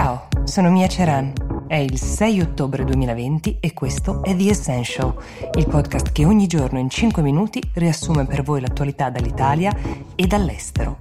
Ciao, sono Mia Ceran. È il 6 ottobre 2020 e questo è The Essential, il podcast che ogni giorno in 5 minuti riassume per voi l'attualità dall'Italia e dall'estero.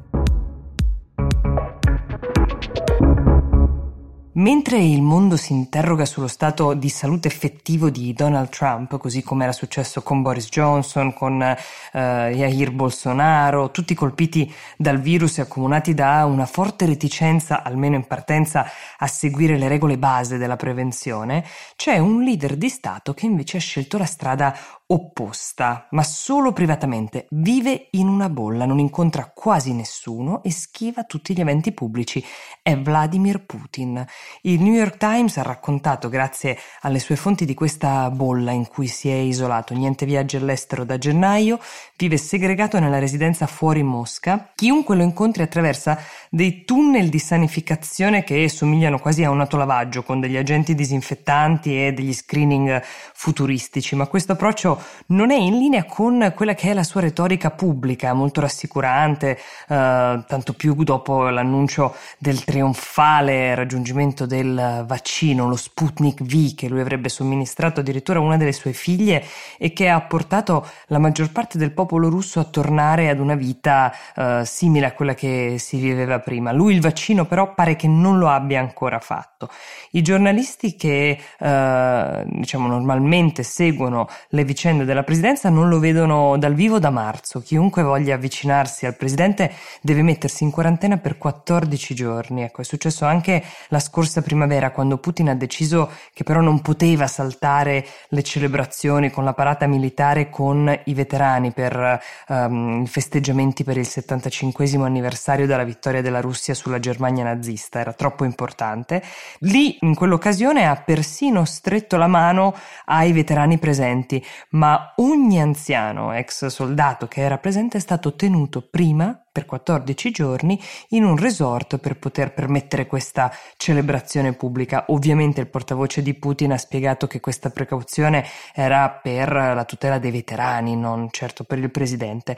Mentre il mondo si interroga sullo stato di salute effettivo di Donald Trump, così come era successo con Boris Johnson, con eh, Jair Bolsonaro, tutti colpiti dal virus e accomunati da una forte reticenza, almeno in partenza, a seguire le regole base della prevenzione, c'è un leader di Stato che invece ha scelto la strada opposta, ma solo privatamente. Vive in una bolla, non incontra quasi nessuno e schiva tutti gli eventi pubblici. È Vladimir Putin. Il New York Times ha raccontato, grazie alle sue fonti, di questa bolla in cui si è isolato. Niente viaggi all'estero da gennaio, vive segregato nella residenza fuori Mosca. Chiunque lo incontri attraversa dei tunnel di sanificazione che somigliano quasi a un autolavaggio con degli agenti disinfettanti e degli screening futuristici, ma questo approccio non è in linea con quella che è la sua retorica pubblica, molto rassicurante, eh, tanto più dopo l'annuncio del trionfale raggiungimento del vaccino, lo Sputnik V, che lui avrebbe somministrato addirittura a una delle sue figlie e che ha portato la maggior parte del popolo russo a tornare ad una vita eh, simile a quella che si viveva prima. Lui il vaccino però pare che non lo abbia ancora fatto. I giornalisti che eh, diciamo normalmente seguono le vicende vicende della presidenza non lo vedono dal vivo da marzo. Chiunque voglia avvicinarsi al presidente deve mettersi in quarantena per 14 giorni. Ecco, è successo anche la scorsa primavera quando Putin ha deciso che però non poteva saltare le celebrazioni con la parata militare con i veterani per um, festeggiamenti per il 75 anniversario della vittoria della Russia sulla Germania nazista. Era troppo importante. Lì, in quell'occasione, ha persino stretto la mano ai veterani presenti, ma ogni anziano ex soldato che era presente è stato tenuto prima per 14 giorni in un resort per poter permettere questa celebrazione pubblica. Ovviamente il portavoce di Putin ha spiegato che questa precauzione era per la tutela dei veterani, non certo per il presidente.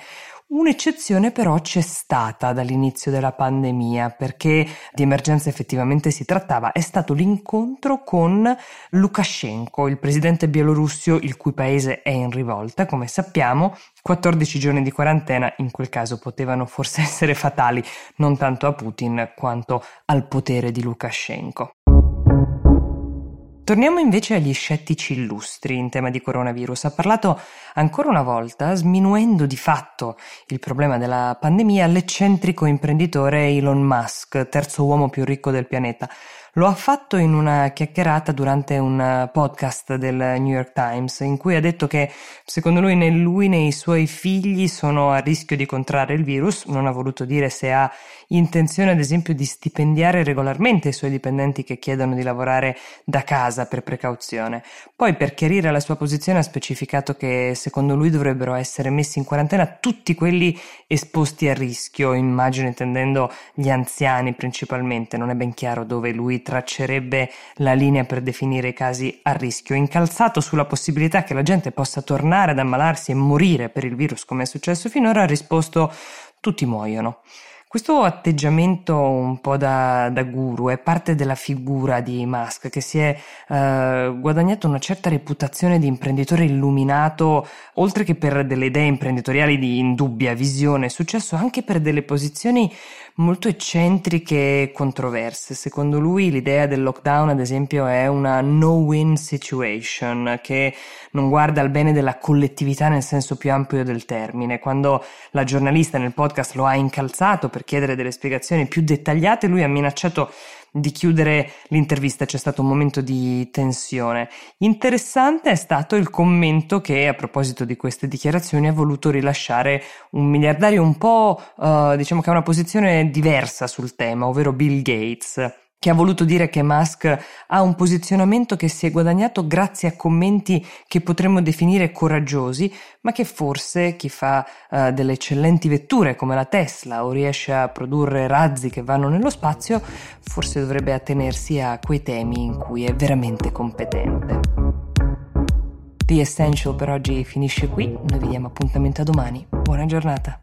Un'eccezione però c'è stata dall'inizio della pandemia perché di emergenza effettivamente si trattava, è stato l'incontro con Lukashenko, il presidente bielorussio il cui paese è in rivolta, come sappiamo, 14 giorni di quarantena in quel caso potevano forse essere fatali non tanto a Putin quanto al potere di Lukashenko. Torniamo invece agli scettici illustri in tema di coronavirus. Ha parlato ancora una volta, sminuendo di fatto il problema della pandemia, l'eccentrico imprenditore Elon Musk, terzo uomo più ricco del pianeta. Lo ha fatto in una chiacchierata durante un podcast del New York Times in cui ha detto che secondo lui né lui né i suoi figli sono a rischio di contrarre il virus, non ha voluto dire se ha intenzione ad esempio di stipendiare regolarmente i suoi dipendenti che chiedono di lavorare da casa per precauzione. Poi per chiarire la sua posizione ha specificato che secondo lui dovrebbero essere messi in quarantena tutti quelli esposti a rischio, immagino intendendo gli anziani principalmente, non è ben chiaro dove lui traccerebbe la linea per definire i casi a rischio, incalzato sulla possibilità che la gente possa tornare ad ammalarsi e morire per il virus come è successo finora, ha risposto tutti muoiono. Questo atteggiamento un po' da, da, guru è parte della figura di Musk che si è eh, guadagnato una certa reputazione di imprenditore illuminato, oltre che per delle idee imprenditoriali di indubbia visione, è successo anche per delle posizioni molto eccentriche e controverse. Secondo lui l'idea del lockdown, ad esempio, è una no-win situation che non guarda al bene della collettività nel senso più ampio del termine. Quando la giornalista nel podcast lo ha incalzato per chiedere delle spiegazioni più dettagliate, lui ha minacciato di chiudere l'intervista, c'è stato un momento di tensione. Interessante è stato il commento che a proposito di queste dichiarazioni ha voluto rilasciare un miliardario un po' uh, diciamo che ha una posizione diversa sul tema, ovvero Bill Gates che ha voluto dire che Musk ha un posizionamento che si è guadagnato grazie a commenti che potremmo definire coraggiosi, ma che forse chi fa uh, delle eccellenti vetture come la Tesla o riesce a produrre razzi che vanno nello spazio, forse dovrebbe attenersi a quei temi in cui è veramente competente. The Essential per oggi finisce qui, noi vi diamo appuntamento a domani. Buona giornata.